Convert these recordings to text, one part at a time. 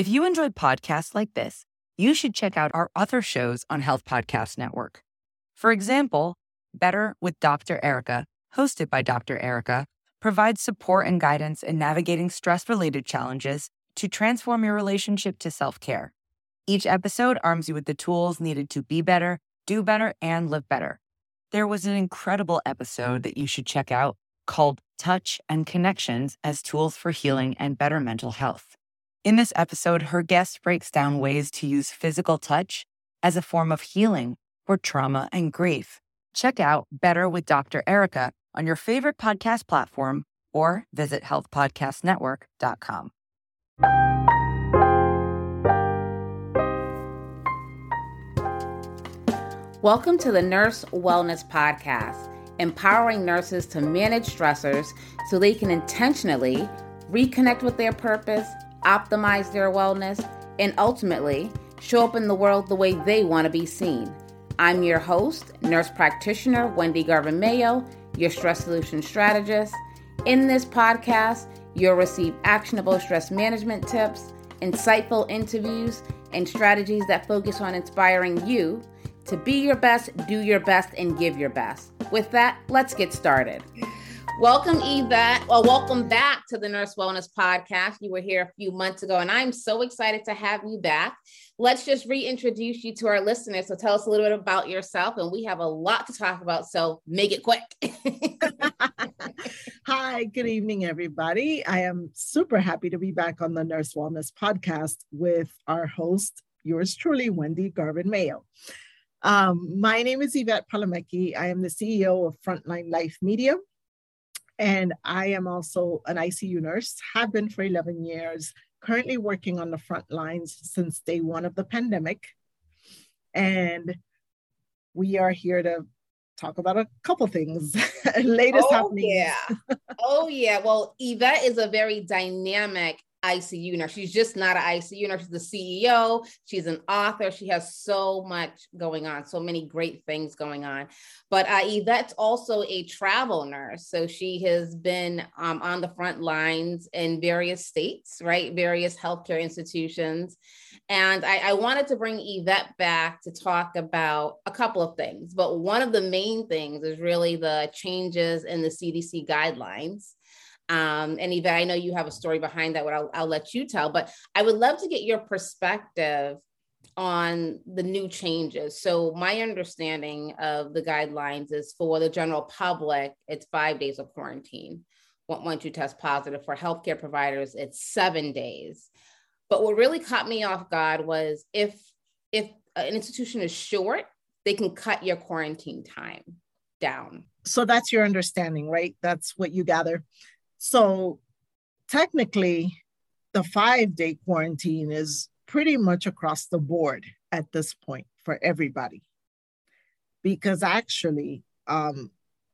If you enjoyed podcasts like this, you should check out our other shows on Health Podcast Network. For example, Better with Dr. Erica, hosted by Dr. Erica, provides support and guidance in navigating stress related challenges to transform your relationship to self care. Each episode arms you with the tools needed to be better, do better, and live better. There was an incredible episode that you should check out called Touch and Connections as Tools for Healing and Better Mental Health. In this episode, her guest breaks down ways to use physical touch as a form of healing for trauma and grief. Check out Better with Dr. Erica on your favorite podcast platform or visit healthpodcastnetwork.com. Welcome to the Nurse Wellness Podcast, empowering nurses to manage stressors so they can intentionally reconnect with their purpose optimize their wellness, and ultimately show up in the world the way they want to be seen. I'm your host, nurse practitioner Wendy Garvin Mayo, your stress solution strategist. In this podcast, you'll receive actionable stress management tips, insightful interviews, and strategies that focus on inspiring you to be your best, do your best, and give your best. With that, let's get started. Welcome, Ivette. Well, welcome back to the Nurse Wellness Podcast. You were here a few months ago, and I'm so excited to have you back. Let's just reintroduce you to our listeners. So, tell us a little bit about yourself, and we have a lot to talk about. So, make it quick. Hi, good evening, everybody. I am super happy to be back on the Nurse Wellness Podcast with our host, yours truly, Wendy Garvin Mayo. Um, my name is Ivette Palomeque. I am the CEO of Frontline Life Media and I am also an ICU nurse, have been for 11 years, currently working on the front lines since day one of the pandemic. And we are here to talk about a couple things latest oh, happenings. Yeah. oh yeah. Well, Ivette is a very dynamic ICU nurse. She's just not an ICU nurse. She's the CEO. She's an author. She has so much going on, so many great things going on. But uh, Ivette's also a travel nurse. So she has been um, on the front lines in various states, right? Various healthcare institutions. And I, I wanted to bring Ivette back to talk about a couple of things. But one of the main things is really the changes in the CDC guidelines um, and Eva, I know you have a story behind that, what I'll, I'll let you tell, but I would love to get your perspective on the new changes. So my understanding of the guidelines is for the general public, it's five days of quarantine. Once you test positive for healthcare providers, it's seven days. But what really caught me off guard was if if an institution is short, they can cut your quarantine time down. So that's your understanding, right? That's what you gather. So technically, the five day quarantine is pretty much across the board at this point for everybody. Because actually, um,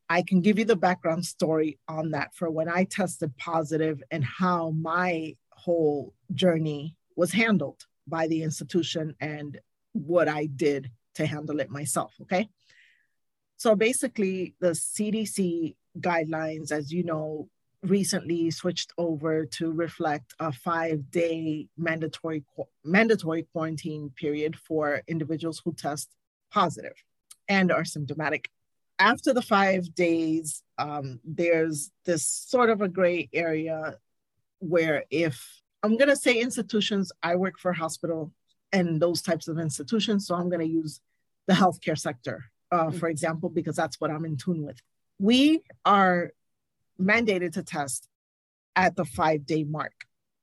I can give you the background story on that for when I tested positive and how my whole journey was handled by the institution and what I did to handle it myself. Okay. So basically, the CDC guidelines, as you know, recently switched over to reflect a five day mandatory mandatory quarantine period for individuals who test positive and are symptomatic. After the five days um, there's this sort of a gray area where if i'm going to say institutions i work for a hospital and those types of institutions so i'm going to use the healthcare sector uh, for example because that's what i'm in tune with. We are mandated to test at the five day mark.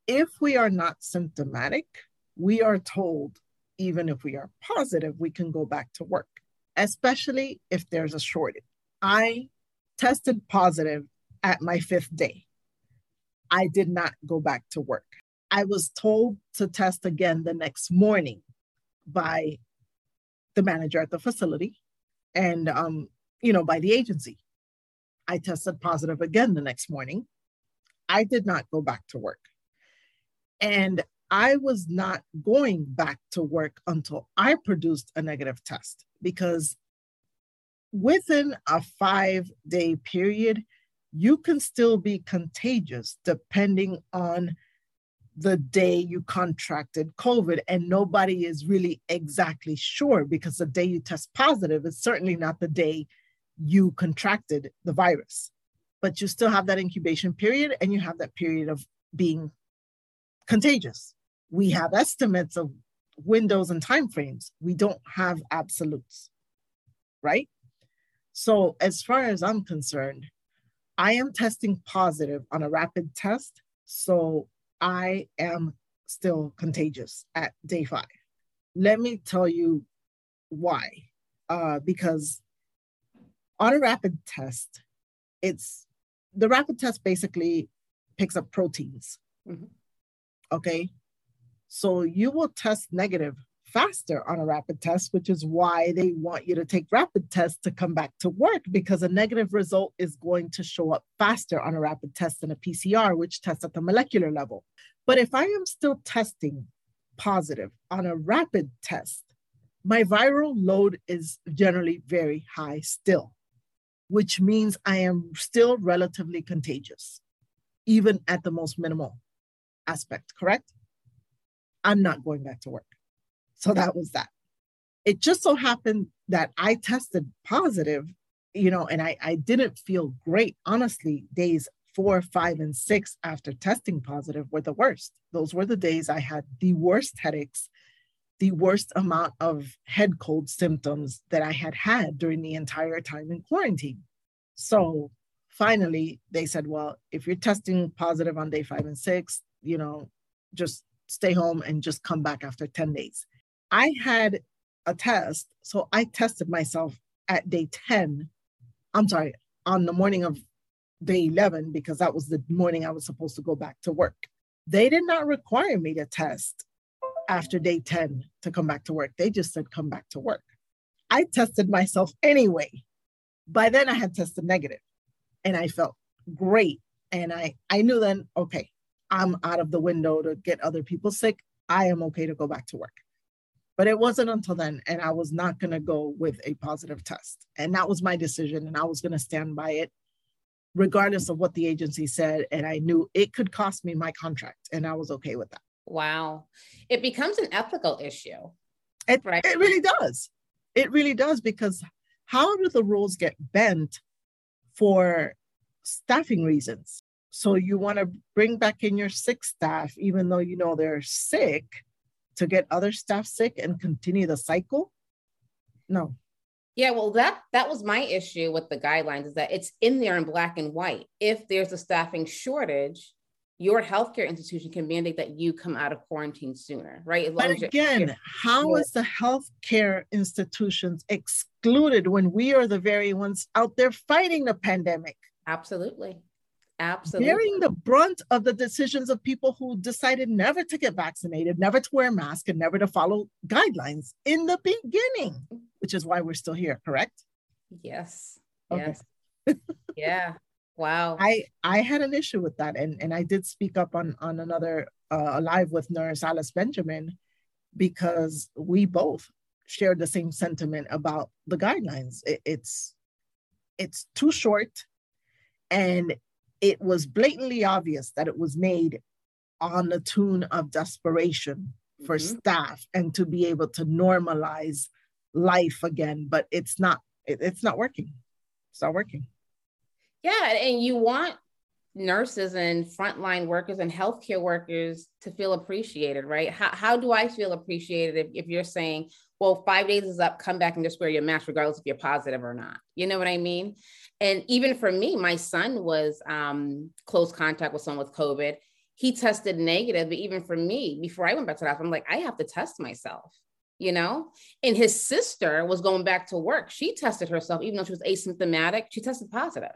If we are not symptomatic, we are told, even if we are positive, we can go back to work, especially if there's a shortage. I tested positive at my fifth day. I did not go back to work. I was told to test again the next morning by the manager at the facility and um, you know by the agency I tested positive again the next morning. I did not go back to work. And I was not going back to work until I produced a negative test because within a five day period, you can still be contagious depending on the day you contracted COVID. And nobody is really exactly sure because the day you test positive is certainly not the day you contracted the virus. But you still have that incubation period and you have that period of being contagious. We have estimates of windows and timeframes. We don't have absolutes, right? So, as far as I'm concerned, I am testing positive on a rapid test. So, I am still contagious at day five. Let me tell you why. Uh, because on a rapid test, it's the rapid test basically picks up proteins. Mm-hmm. Okay. So you will test negative faster on a rapid test, which is why they want you to take rapid tests to come back to work because a negative result is going to show up faster on a rapid test than a PCR, which tests at the molecular level. But if I am still testing positive on a rapid test, my viral load is generally very high still, which means I am still relatively contagious, even at the most minimal aspect, correct? I'm not going back to work. So that was that. It just so happened that I tested positive, you know, and I, I didn't feel great. Honestly, days four, five, and six after testing positive were the worst. Those were the days I had the worst headaches, the worst amount of head cold symptoms that I had had during the entire time in quarantine. So finally, they said, well, if you're testing positive on day five and six, you know, just stay home and just come back after 10 days. I had a test. So I tested myself at day 10. I'm sorry, on the morning of day 11, because that was the morning I was supposed to go back to work. They did not require me to test after day 10 to come back to work. They just said, come back to work. I tested myself anyway. By then, I had tested negative and I felt great. And I, I knew then, okay, I'm out of the window to get other people sick. I am okay to go back to work. But it wasn't until then, and I was not going to go with a positive test. And that was my decision, and I was going to stand by it, regardless of what the agency said. And I knew it could cost me my contract, and I was okay with that. Wow. It becomes an ethical issue. It, right? it really does. It really does, because how do the rules get bent for staffing reasons? So you want to bring back in your sick staff, even though you know they're sick, to get other staff sick and continue the cycle? No. Yeah, well, that that was my issue with the guidelines is that it's in there in black and white. If there's a staffing shortage, your healthcare institution can mandate that you come out of quarantine sooner, right? But again, how is the healthcare institutions excluded when we are the very ones out there fighting the pandemic? Absolutely. Absolutely. Bearing the brunt of the decisions of people who decided never to get vaccinated, never to wear a mask, and never to follow guidelines in the beginning, which is why we're still here, correct? Yes. Okay. Yes. yeah. Wow. I I had an issue with that, and and I did speak up on on another uh, live with nurse Alice Benjamin because we both shared the same sentiment about the guidelines. It, it's it's too short, and it was blatantly obvious that it was made on the tune of desperation for mm-hmm. staff and to be able to normalize life again but it's not it, it's not working it's not working yeah and you want nurses and frontline workers and healthcare workers to feel appreciated right how, how do i feel appreciated if, if you're saying well five days is up come back and just wear your mask regardless if you're positive or not you know what i mean and even for me, my son was um, close contact with someone with COVID. He tested negative, but even for me, before I went back to the I'm like, I have to test myself, you know? And his sister was going back to work. She tested herself, even though she was asymptomatic, she tested positive.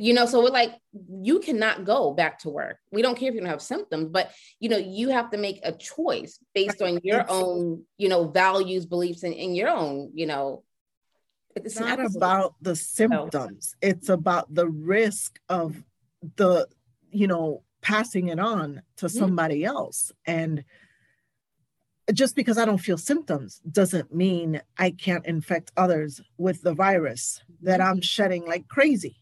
You know, so we're like, you cannot go back to work. We don't care if you don't have symptoms, but you know, you have to make a choice based on your own, you know, values, beliefs, and, and your own, you know, it's not about the symptoms no. it's about the risk of the you know passing it on to mm-hmm. somebody else and just because i don't feel symptoms doesn't mean i can't infect others with the virus that mm-hmm. i'm shedding like crazy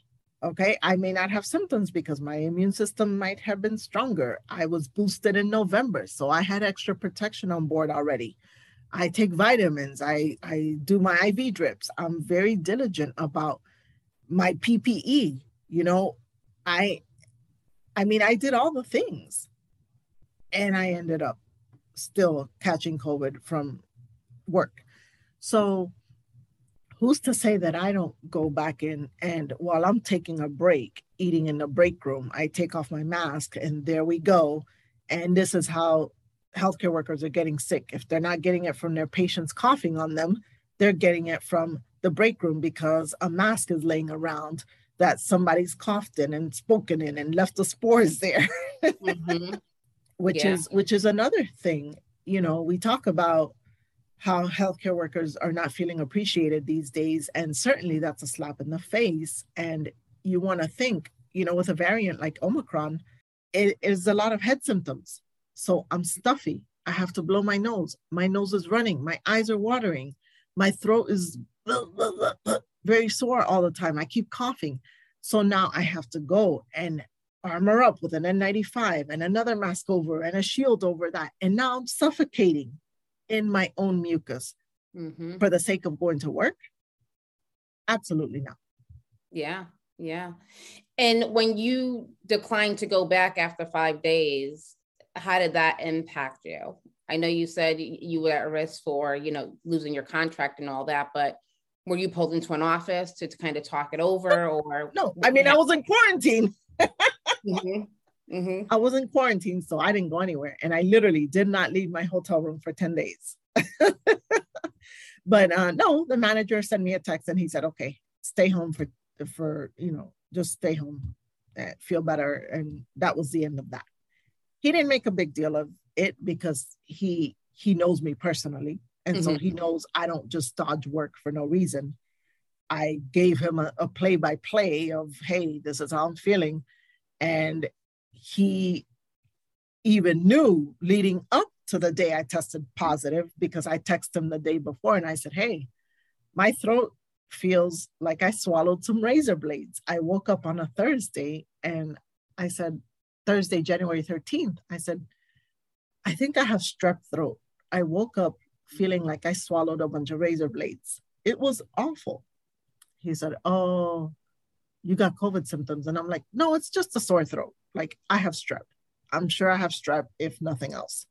Okay. I may not have symptoms because my immune system might have been stronger. I was boosted in November, so I had extra protection on board already. I take vitamins. I, I do my IV drips. I'm very diligent about my PPE. You know, I I mean, I did all the things. And I ended up still catching COVID from work. So who's to say that I don't go back in and while I'm taking a break, eating in the break room, I take off my mask and there we go. And this is how healthcare workers are getting sick. If they're not getting it from their patients coughing on them, they're getting it from the break room because a mask is laying around that somebody's coughed in and spoken in and left the spores there. mm-hmm. Which yeah. is which is another thing. You know, we talk about how healthcare workers are not feeling appreciated these days. And certainly that's a slap in the face. And you want to think, you know, with a variant like Omicron, it is a lot of head symptoms. So I'm stuffy. I have to blow my nose. My nose is running. My eyes are watering. My throat is very sore all the time. I keep coughing. So now I have to go and armor up with an N95 and another mask over and a shield over that. And now I'm suffocating in my own mucus mm-hmm. for the sake of going to work? Absolutely not. Yeah, yeah. And when you declined to go back after five days, how did that impact you? I know you said you were at risk for, you know, losing your contract and all that, but were you pulled into an office to, to kind of talk it over or no i mean i was in quarantine mm-hmm. Mm-hmm. I was in quarantine, so I didn't go anywhere. And I literally did not leave my hotel room for 10 days. but uh, no, the manager sent me a text and he said, okay, stay home for, for you know, just stay home, uh, feel better. And that was the end of that. He didn't make a big deal of it because he he knows me personally. And mm-hmm. so he knows I don't just dodge work for no reason. I gave him a play by play of, hey, this is how I'm feeling. And he even knew leading up to the day I tested positive because I texted him the day before and I said, Hey, my throat feels like I swallowed some razor blades. I woke up on a Thursday and I said, Thursday, January 13th, I said, I think I have strep throat. I woke up feeling like I swallowed a bunch of razor blades. It was awful. He said, Oh, you got COVID symptoms. And I'm like, No, it's just a sore throat. Like I have strep. I'm sure I have strep, if nothing else.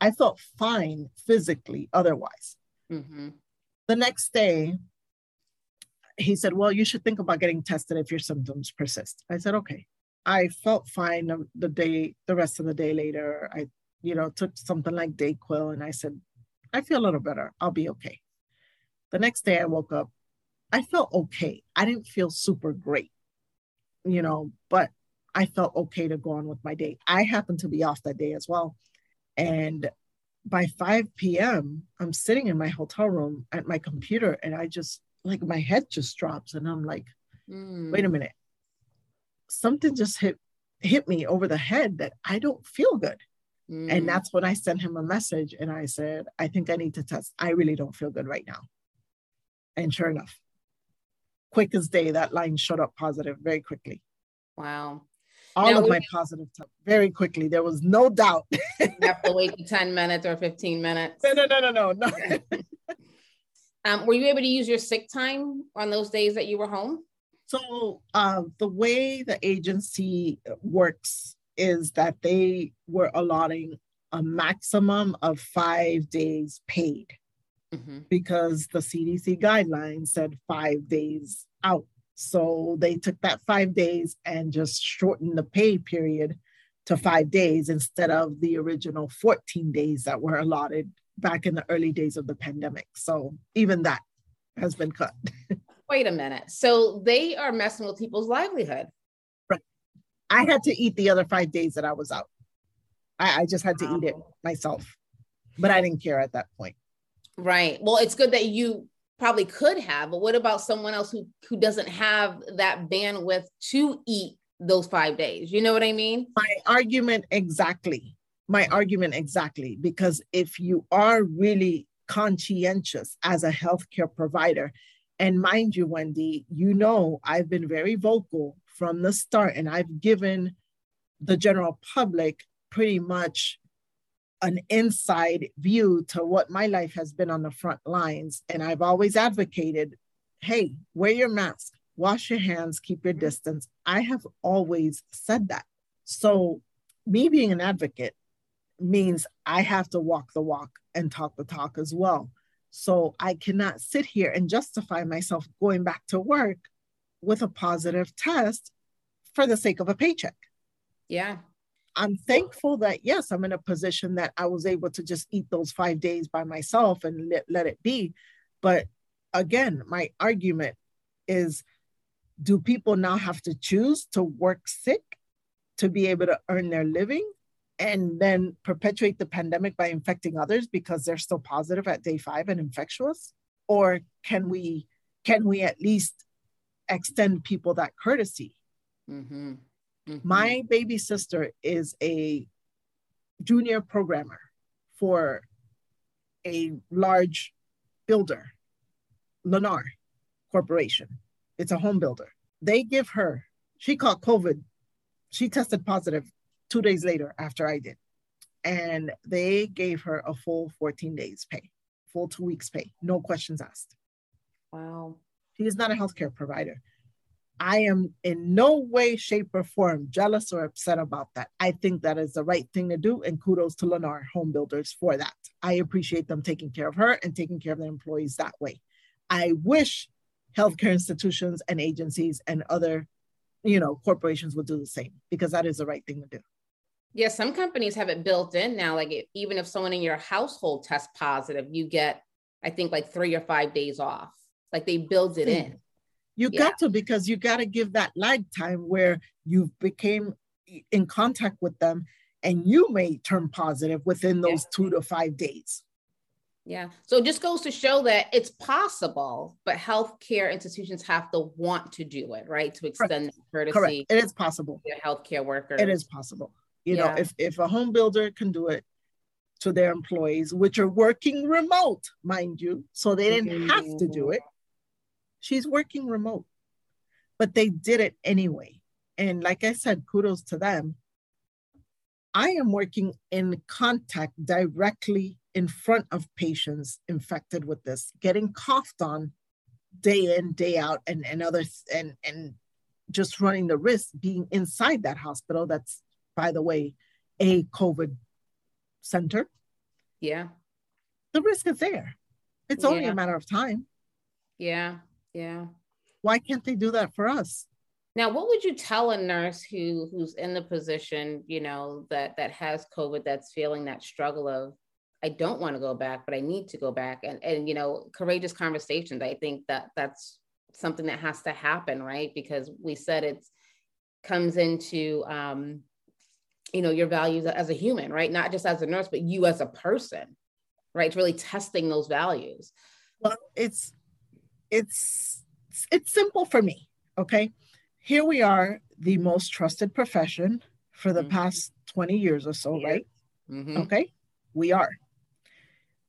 I felt fine physically otherwise. Mm-hmm. The next day, he said, Well, you should think about getting tested if your symptoms persist. I said, Okay. I felt fine the day, the rest of the day later. I, you know, took something like Dayquil and I said, I feel a little better. I'll be okay. The next day I woke up, I felt okay. I didn't feel super great, you know, but I felt okay to go on with my day. I happened to be off that day as well. And by 5 p.m., I'm sitting in my hotel room at my computer and I just like my head just drops and I'm like, mm. wait a minute. Something just hit hit me over the head that I don't feel good. Mm. And that's when I sent him a message and I said, I think I need to test. I really don't feel good right now. And sure enough, quick as day, that line showed up positive very quickly. Wow all now, of my positive stuff very quickly. There was no doubt. you have to wait 10 minutes or 15 minutes. No, no, no, no, no. no. um, were you able to use your sick time on those days that you were home? So uh, the way the agency works is that they were allotting a maximum of five days paid mm-hmm. because the CDC guidelines said five days out. So they took that five days and just shortened the pay period to five days instead of the original 14 days that were allotted back in the early days of the pandemic. So even that has been cut. Wait a minute. So they are messing with people's livelihood. Right. I had to eat the other five days that I was out. I, I just had to wow. eat it myself, but I didn't care at that point. Right. Well, it's good that you probably could have but what about someone else who who doesn't have that bandwidth to eat those five days you know what i mean my argument exactly my argument exactly because if you are really conscientious as a healthcare provider and mind you wendy you know i've been very vocal from the start, and I've given the general public pretty much an inside view to what my life has been on the front lines. And I've always advocated hey, wear your mask, wash your hands, keep your distance. I have always said that. So, me being an advocate means I have to walk the walk and talk the talk as well. So, I cannot sit here and justify myself going back to work with a positive test for the sake of a paycheck. Yeah. I'm thankful that yes, I'm in a position that I was able to just eat those five days by myself and let, let it be. But again, my argument is do people now have to choose to work sick to be able to earn their living and then perpetuate the pandemic by infecting others because they're still positive at day five and infectious? Or can we can we at least extend people that courtesy? Mm-hmm. Mm-hmm. My baby sister is a junior programmer for a large builder, Lennar Corporation. It's a home builder. They give her, she caught COVID. She tested positive two days later after I did. And they gave her a full 14 days pay, full two weeks pay, no questions asked. Wow. She is not a healthcare provider. I am in no way, shape, or form jealous or upset about that. I think that is the right thing to do. And kudos to Lennar Home Builders for that. I appreciate them taking care of her and taking care of their employees that way. I wish healthcare institutions and agencies and other, you know, corporations would do the same because that is the right thing to do. Yeah, some companies have it built in now. Like it, even if someone in your household tests positive, you get, I think, like three or five days off. Like they build it in. You yeah. got to because you got to give that lag time where you became in contact with them and you may turn positive within those yeah. two to five days. Yeah. So it just goes to show that it's possible, but healthcare institutions have to want to do it, right? To extend Correct. courtesy. Correct. It is possible. To healthcare workers. It is possible. You yeah. know, if, if a home builder can do it to their employees, which are working remote, mind you, so they didn't mm-hmm. have to do it. She's working remote, but they did it anyway. And like I said, kudos to them. I am working in contact directly in front of patients infected with this, getting coughed on day in, day out, and, and others, and, and just running the risk being inside that hospital. That's, by the way, a COVID center. Yeah. The risk is there. It's only yeah. a matter of time. Yeah. Yeah. Why can't they do that for us? Now, what would you tell a nurse who who's in the position, you know, that that has COVID, that's feeling that struggle of, I don't want to go back, but I need to go back, and and you know, courageous conversations. I think that that's something that has to happen, right? Because we said it comes into, um, you know, your values as a human, right? Not just as a nurse, but you as a person, right? It's really testing those values. Well, it's it's it's simple for me. Okay. Here we are, the most trusted profession for the mm-hmm. past 20 years or so, right? Mm-hmm. Okay. We are,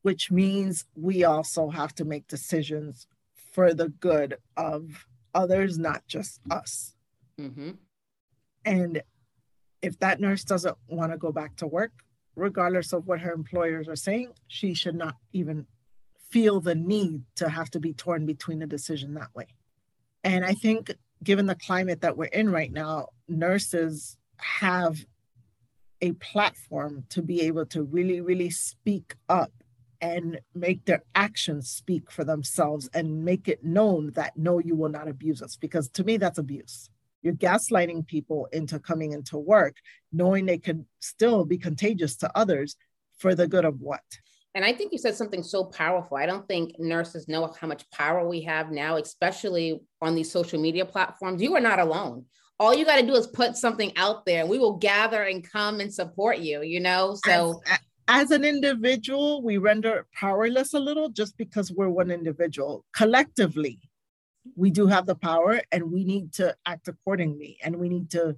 which means we also have to make decisions for the good of others, not just us. Mm-hmm. And if that nurse doesn't want to go back to work, regardless of what her employers are saying, she should not even feel the need to have to be torn between a decision that way. And I think, given the climate that we're in right now, nurses have a platform to be able to really, really speak up and make their actions speak for themselves and make it known that no, you will not abuse us. Because to me, that's abuse. You're gaslighting people into coming into work, knowing they could still be contagious to others for the good of what? And I think you said something so powerful. I don't think nurses know how much power we have now, especially on these social media platforms. You are not alone. All you got to do is put something out there and we will gather and come and support you, you know? So, as, as an individual, we render powerless a little just because we're one individual. Collectively, we do have the power and we need to act accordingly and we need to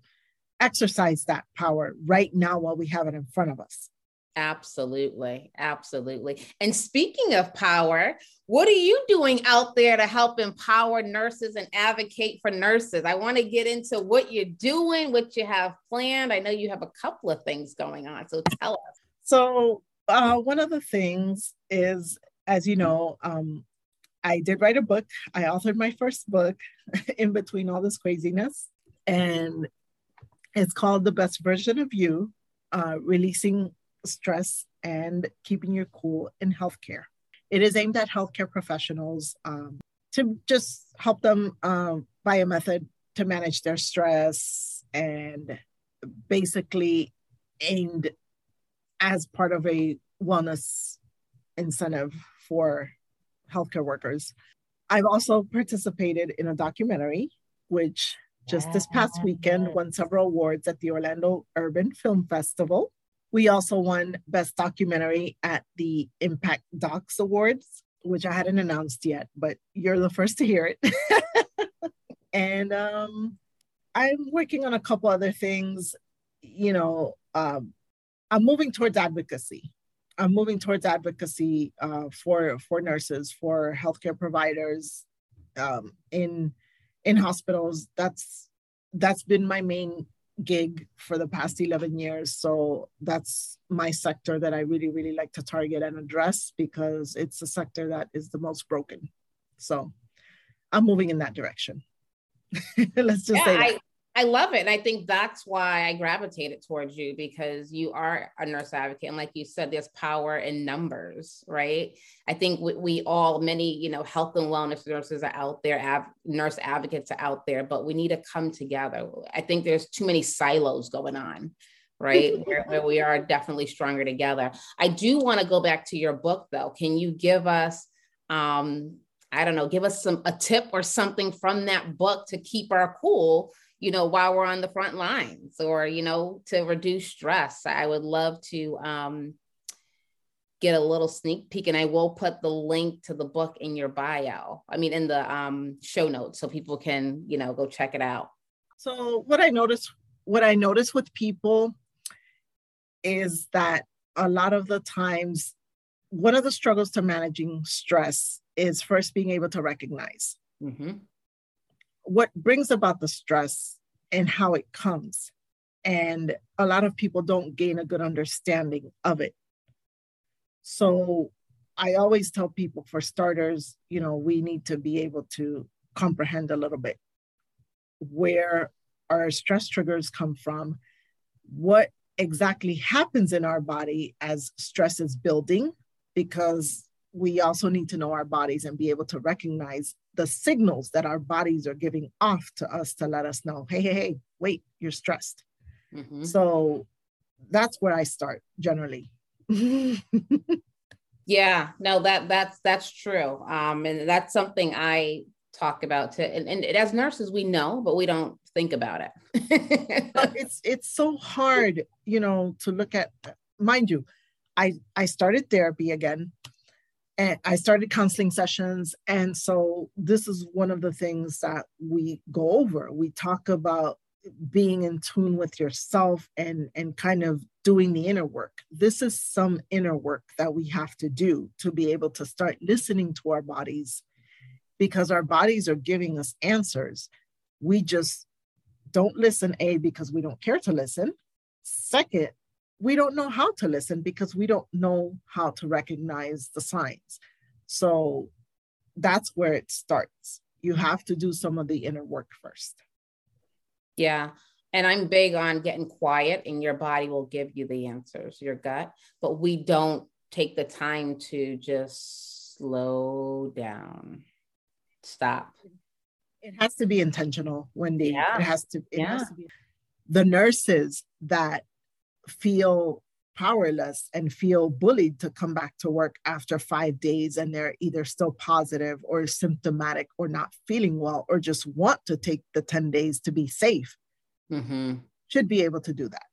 exercise that power right now while we have it in front of us. Absolutely. Absolutely. And speaking of power, what are you doing out there to help empower nurses and advocate for nurses? I want to get into what you're doing, what you have planned. I know you have a couple of things going on. So tell us. So, uh, one of the things is, as you know, um, I did write a book. I authored my first book in between all this craziness. And it's called The Best Version of You uh, Releasing Stress and Keeping You Cool in Healthcare. It is aimed at healthcare professionals um, to just help them um, by a method to manage their stress and basically aimed as part of a wellness incentive for healthcare workers. I've also participated in a documentary, which just this past weekend won several awards at the Orlando Urban Film Festival. We also won Best Documentary at the Impact Docs Awards, which I hadn't announced yet, but you're the first to hear it. and um, I'm working on a couple other things. You know, um, I'm moving towards advocacy. I'm moving towards advocacy uh, for for nurses, for healthcare providers um, in in hospitals. That's that's been my main gig for the past 11 years. So that's my sector that I really, really like to target and address because it's a sector that is the most broken. So I'm moving in that direction. Let's just yeah, say that. I, I love it. And I think that's why I gravitated towards you because you are a nurse advocate. And like you said, there's power in numbers, right? I think we, we all, many, you know, health and wellness nurses are out there, av- nurse advocates are out there, but we need to come together. I think there's too many silos going on, right? where, where we are definitely stronger together. I do want to go back to your book though. Can you give us, um, I don't know, give us some a tip or something from that book to keep our cool you know, while we're on the front lines or, you know, to reduce stress. I would love to um, get a little sneak peek and I will put the link to the book in your bio. I mean, in the um, show notes so people can, you know, go check it out. So what I noticed, what I notice with people is that a lot of the times, one of the struggles to managing stress is first being able to recognize. Mm-hmm what brings about the stress and how it comes. And a lot of people don't gain a good understanding of it. So I always tell people for starters, you know, we need to be able to comprehend a little bit where our stress triggers come from, what exactly happens in our body as stress is building, because we also need to know our bodies and be able to recognize the signals that our bodies are giving off to us to let us know, hey, hey, hey, wait, you're stressed. Mm-hmm. So that's where I start generally. yeah, no, that that's that's true. Um, and that's something I talk about to and, and as nurses we know, but we don't think about it. it's it's so hard, you know, to look at mind you, I I started therapy again and I started counseling sessions. And so this is one of the things that we go over. We talk about being in tune with yourself and and kind of doing the inner work. This is some inner work that we have to do to be able to start listening to our bodies because our bodies are giving us answers. We just don't listen a because we don't care to listen. Second, we don't know how to listen because we don't know how to recognize the signs. So that's where it starts. You have to do some of the inner work first. Yeah. And I'm big on getting quiet, and your body will give you the answers, your gut. But we don't take the time to just slow down, stop. It has to be intentional, Wendy. Yeah. It has to. It yeah. has to be. The nurses that feel powerless and feel bullied to come back to work after five days and they're either still positive or symptomatic or not feeling well or just want to take the 10 days to be safe mm-hmm. should be able to do that.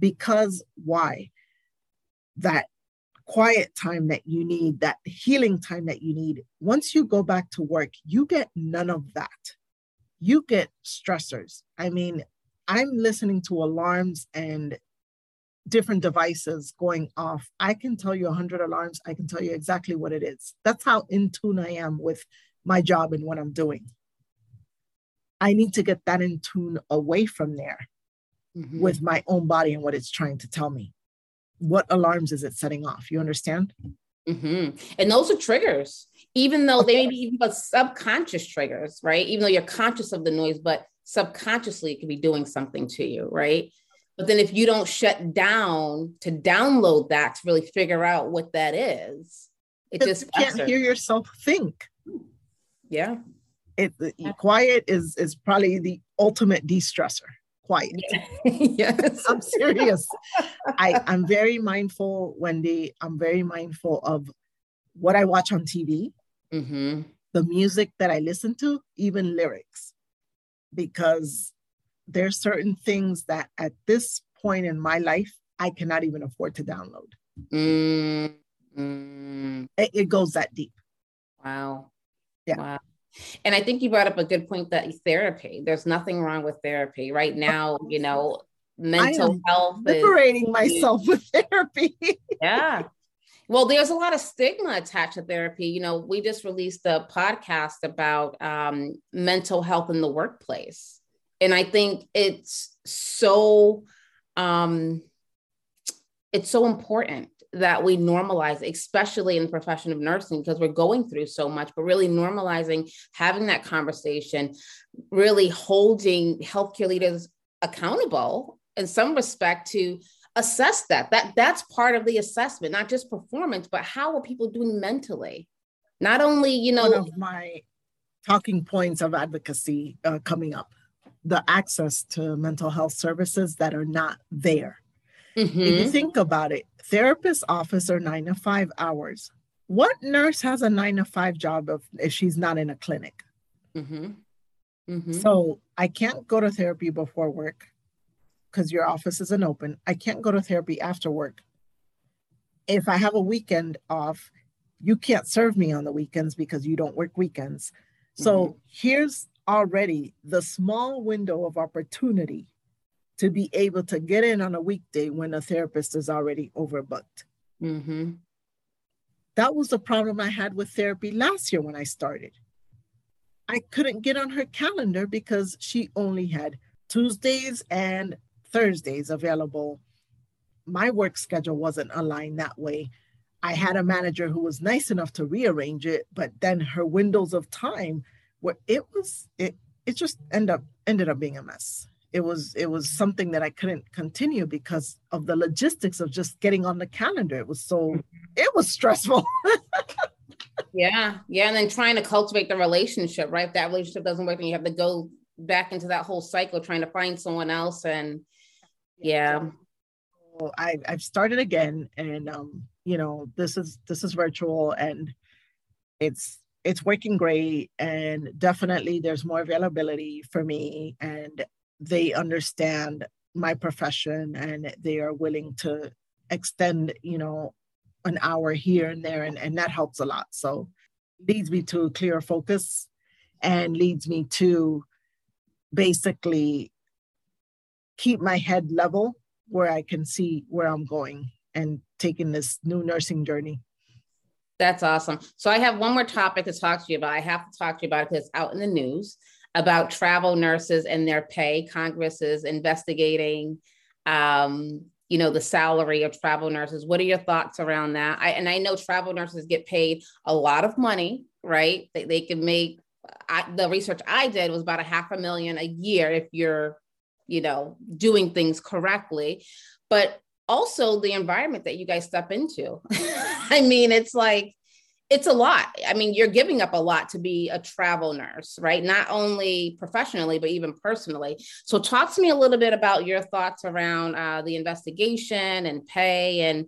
Because why? That quiet time that you need that healing time that you need once you go back to work you get none of that. You get stressors. I mean i'm listening to alarms and different devices going off, I can tell you 100 alarms. I can tell you exactly what it is. That's how in tune I am with my job and what I'm doing. I need to get that in tune away from there mm-hmm. with my own body and what it's trying to tell me. What alarms is it setting off? You understand? Mm-hmm. And those are triggers, even though they may be even but subconscious triggers, right? Even though you're conscious of the noise, but subconsciously it could be doing something to you, right? But then if you don't shut down to download that to really figure out what that is, it just you can't hear yourself think. Yeah. It, quiet is is probably the ultimate de-stressor. Quiet. yes. I'm serious. I, I'm very mindful, Wendy. I'm very mindful of what I watch on TV, mm-hmm. the music that I listen to, even lyrics, because there's certain things that at this point in my life I cannot even afford to download. Mm, mm. It, it, goes that deep. Wow. Yeah. Wow. And I think you brought up a good point that therapy, there's nothing wrong with therapy. Right now, you know, mental health. Liberating is, myself with therapy. yeah. Well, there's a lot of stigma attached to therapy. You know, we just released a podcast about um, mental health in the workplace and I think it's so um, it's so important that we normalize, especially in the profession of nursing, because we're going through so much, but really normalizing having that conversation, really holding healthcare leaders accountable in some respect to assess that. That that's part of the assessment, not just performance, but how are people doing mentally? Not only, you know, one of my talking points of advocacy uh, coming up the access to mental health services that are not there. Mm-hmm. If you mm-hmm. think about it, therapist office are nine to five hours. What nurse has a nine to five job if, if she's not in a clinic? Mm-hmm. Mm-hmm. So I can't go to therapy before work because your office isn't open. I can't go to therapy after work. If I have a weekend off, you can't serve me on the weekends because you don't work weekends. So mm-hmm. here's already the small window of opportunity to be able to get in on a weekday when a therapist is already overbooked. Mm-hmm. That was the problem I had with therapy last year when I started. I couldn't get on her calendar because she only had Tuesdays and Thursdays available. My work schedule wasn't aligned that way. I had a manager who was nice enough to rearrange it, but then her windows of time where it was it it just ended up ended up being a mess. It was it was something that i couldn't continue because of the logistics of just getting on the calendar. It was so mm-hmm. it was stressful. Yeah yeah and then trying to cultivate the relationship right? If that relationship doesn't work and you have to go back into that whole cycle trying to find someone else and yeah. Well, I, i've started again and um you know this is this is virtual and it's it's working great and definitely there's more availability for me and they understand my profession and they are willing to extend you know an hour here and there and, and that helps a lot. So leads me to a clear focus and leads me to basically keep my head level where i can see where i'm going and taking this new nursing journey that's awesome. So I have one more topic to talk to you about. I have to talk to you about it because it's out in the news about travel nurses and their pay. Congress is investigating, um, you know, the salary of travel nurses. What are your thoughts around that? I, and I know travel nurses get paid a lot of money, right? They, they can make, I, the research I did was about a half a million a year if you're, you know, doing things correctly. But also the environment that you guys step into. I mean, it's like, it's a lot. I mean, you're giving up a lot to be a travel nurse, right? Not only professionally, but even personally. So, talk to me a little bit about your thoughts around uh, the investigation and pay, and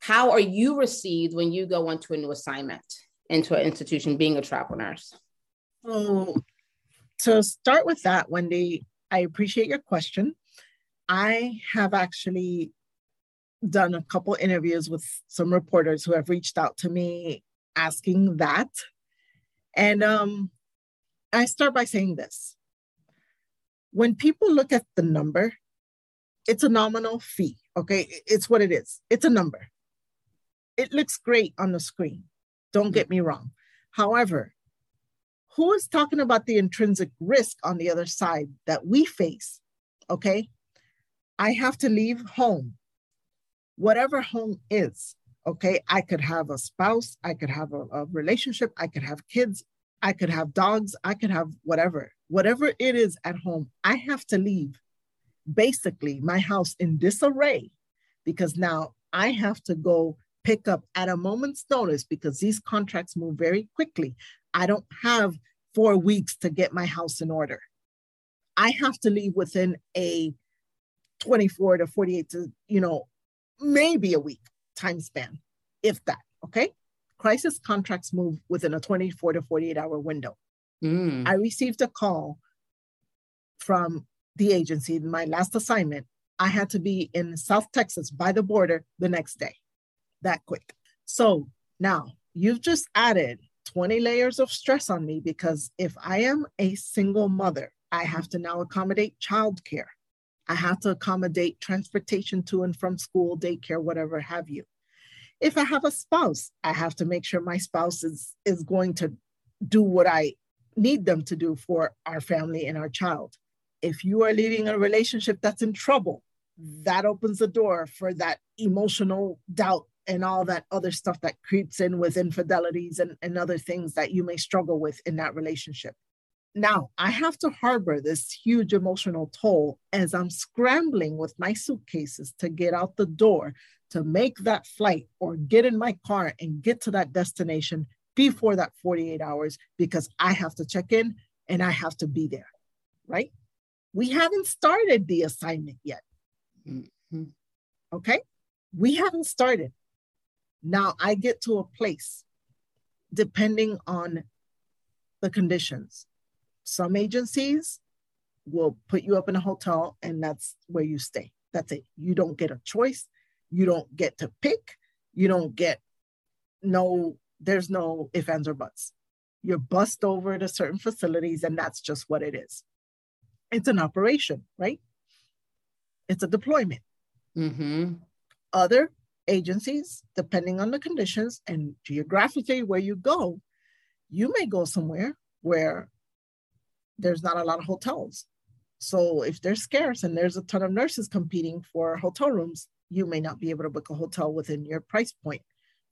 how are you received when you go into a new assignment into an institution being a travel nurse? So, to start with that, Wendy, I appreciate your question. I have actually done a couple interviews with some reporters who have reached out to me asking that. And um, I start by saying this. When people look at the number, it's a nominal fee Okay. It's what it is. It's a number. It looks great on the screen. Don't get me wrong. However, who is talking about the intrinsic risk on the other side that we face? Okay. I have to leave home, whatever home is. Okay. I could have a spouse, I could have a, a relationship, I could have kids, I could have dogs, I could have whatever, whatever it is at home. I have to leave basically my house in disarray because now I have to go pick up at a moment's notice because these contracts move very quickly. I don't have four weeks to get my house in order. I have to leave within a 24 to 48 to, you know, maybe a week time span, if that. Okay. Crisis contracts move within a 24 to 48 hour window. Mm. I received a call from the agency, in my last assignment, I had to be in South Texas by the border the next day, that quick. So now you've just added 20 layers of stress on me because if I am a single mother, I have to now accommodate childcare. I have to accommodate transportation to and from school, daycare, whatever have you. If I have a spouse, I have to make sure my spouse is, is going to do what I need them to do for our family and our child if you are leaving a relationship that's in trouble, that opens the door for that emotional doubt and all that other stuff that creeps in with infidelities and, and other things that you may struggle with in that relationship. Now, I have to harbor this huge emotional toll as I'm scrambling with my suitcases to get out the door to make that flight or get in my car and get to that destination before that 48 hours because I have to check in and I have to be there, right? we haven't started the assignment yet. Mm-hmm. Okay? We haven't started. Now I get to a place depending on the conditions. Some agencies will put you up in a hotel and that's where you stay. That's it. You don't get a choice. You don't get to pick. You don't get no, there's no ifs, ands, or buts. You're bussed over to certain facilities and that's just what it is it's an operation, right? It's a deployment. Mm-hmm. Other agencies, depending on the conditions and geographically where you go, you may go somewhere where there's not a lot of hotels. So if they're scarce and there's a ton of nurses competing for hotel rooms, you may not be able to book a hotel within your price point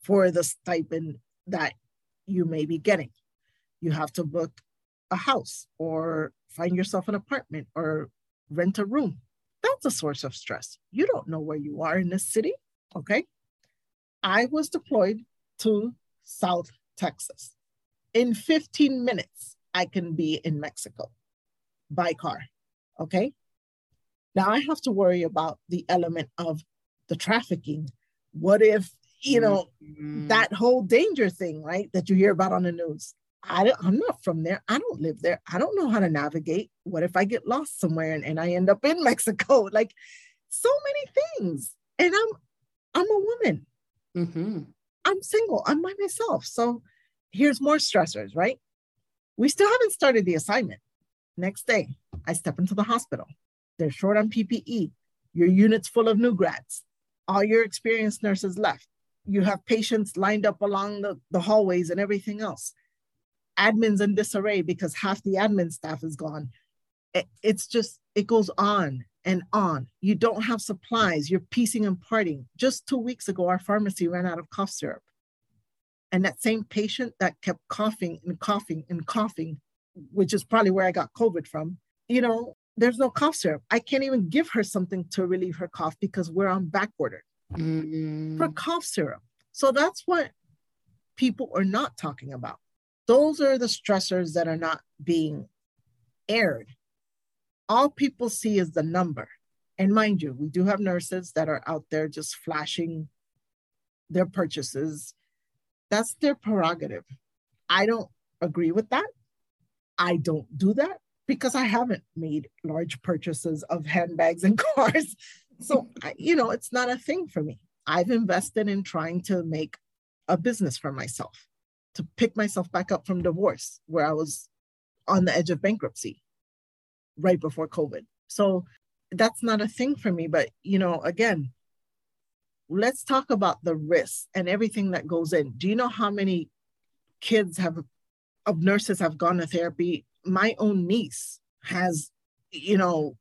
for the stipend that you may be getting. You have to book a house or find yourself an apartment or rent a room. That's a source of stress. You don't know where you are in this city. Okay. I was deployed to South Texas. In 15 minutes, I can be in Mexico by car. Okay. Now I have to worry about the element of the trafficking. What if, you know, mm-hmm. that whole danger thing, right, that you hear about on the news? I, I'm not from there. I don't live there. I don't know how to navigate. What if I get lost somewhere and, and I end up in Mexico? Like so many things. And I'm I'm a woman. Mm-hmm. I'm single. I'm by myself. So here's more stressors, right? We still haven't started the assignment. Next day, I step into the hospital. They're short on PPE. Your unit's full of new grads. All your experienced nurses left. You have patients lined up along the, the hallways and everything else admins in disarray because half the admin staff is gone. It's just, it goes on and on. You don't have supplies, you're piecing and parting. Just two weeks ago, our pharmacy ran out of cough syrup. And that same patient that kept coughing and coughing and coughing, which is probably where I got COVID from, you know, there's no cough syrup. I can't even give her something to relieve her cough because we're on back order mm. for cough syrup. So that's what people are not talking about. Those are the stressors that are not being aired. All people see is the number. And mind you, we do have nurses that are out there just flashing their purchases. That's their prerogative. I don't agree with that. I don't do that because I haven't made large purchases of handbags and cars. So, you know, it's not a thing for me. I've invested in trying to make a business for myself to pick myself back up from divorce where I was on the edge of bankruptcy right before COVID. So that's not a thing for me. But, you know, again, let's talk about the risks and everything that goes in. Do you know how many kids have of nurses have gone to therapy? My own niece has, you know,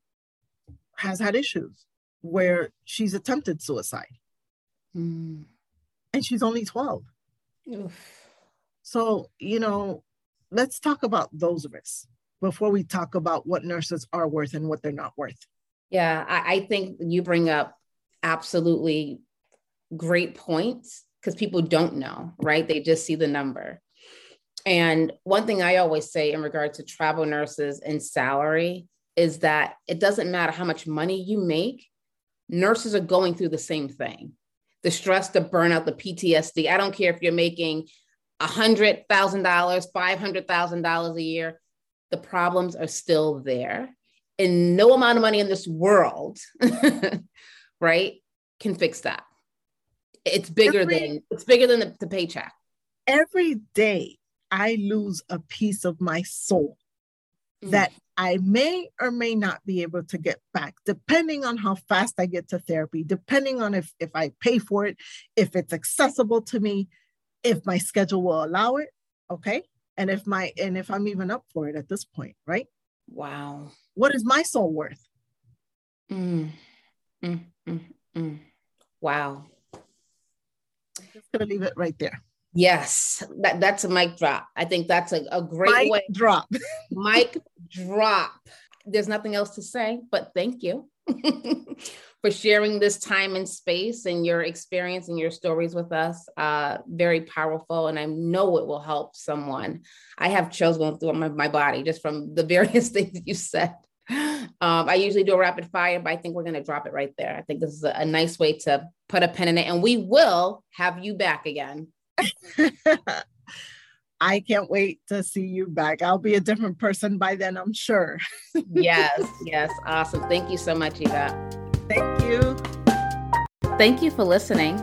has had issues where she's attempted suicide. Mm. And she's only 12. Oof. So, you know, let's talk about those risks before we talk about what nurses are worth and what they're not worth. Yeah, I, I think you bring up absolutely great points because people don't know, right? They just see the number. And one thing I always say in regard to travel nurses and salary is that it doesn't matter how much money you make, nurses are going through the same thing the stress, the burnout, the PTSD. I don't care if you're making $100,000, $500,000 a year, the problems are still there. And no amount of money in this world, right, can fix that. It's bigger every, than it's bigger than the, the paycheck. Every day I lose a piece of my soul mm. that I may or may not be able to get back, depending on how fast I get to therapy, depending on if, if I pay for it, if it's accessible to me, if my schedule will allow it. Okay. And if my and if I'm even up for it at this point, right? Wow. What is my soul worth? Mm. Mm, mm, mm. Wow. Just gonna leave it right there. Yes, that, that's a mic drop. I think that's a, a great mic way. Drop. mic drop. There's nothing else to say, but thank you for sharing this time and space and your experience and your stories with us. Uh, very powerful, and I know it will help someone. I have chills going through my, my body just from the various things you said. Um, I usually do a rapid fire, but I think we're going to drop it right there. I think this is a, a nice way to put a pin in it, and we will have you back again. I can't wait to see you back. I'll be a different person by then, I'm sure. yes, yes. Awesome. Thank you so much, Eva. Thank you. Thank you for listening.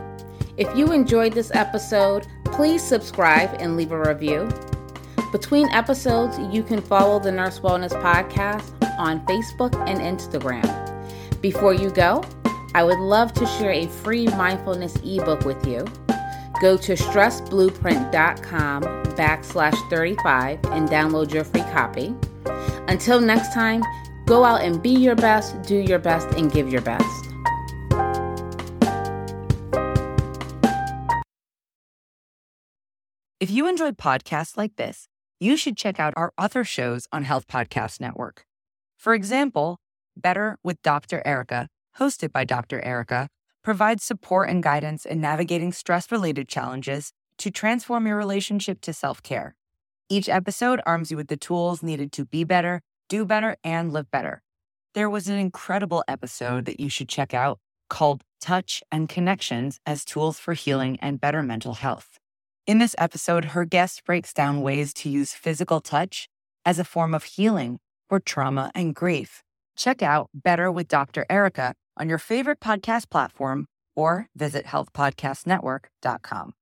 If you enjoyed this episode, please subscribe and leave a review. Between episodes, you can follow the Nurse Wellness Podcast on Facebook and Instagram. Before you go, I would love to share a free mindfulness ebook with you. Go to stressblueprint.com backslash 35 and download your free copy. Until next time, go out and be your best, do your best, and give your best. If you enjoyed podcasts like this, you should check out our other shows on Health Podcast Network. For example, Better with Dr. Erica, hosted by Dr. Erica provides support and guidance in navigating stress related challenges to transform your relationship to self care. Each episode arms you with the tools needed to be better, do better, and live better. There was an incredible episode that you should check out called Touch and Connections as Tools for Healing and Better Mental Health. In this episode, her guest breaks down ways to use physical touch as a form of healing trauma and grief. Check out Better with Dr. Erica on your favorite podcast platform or visit healthpodcastnetwork.com.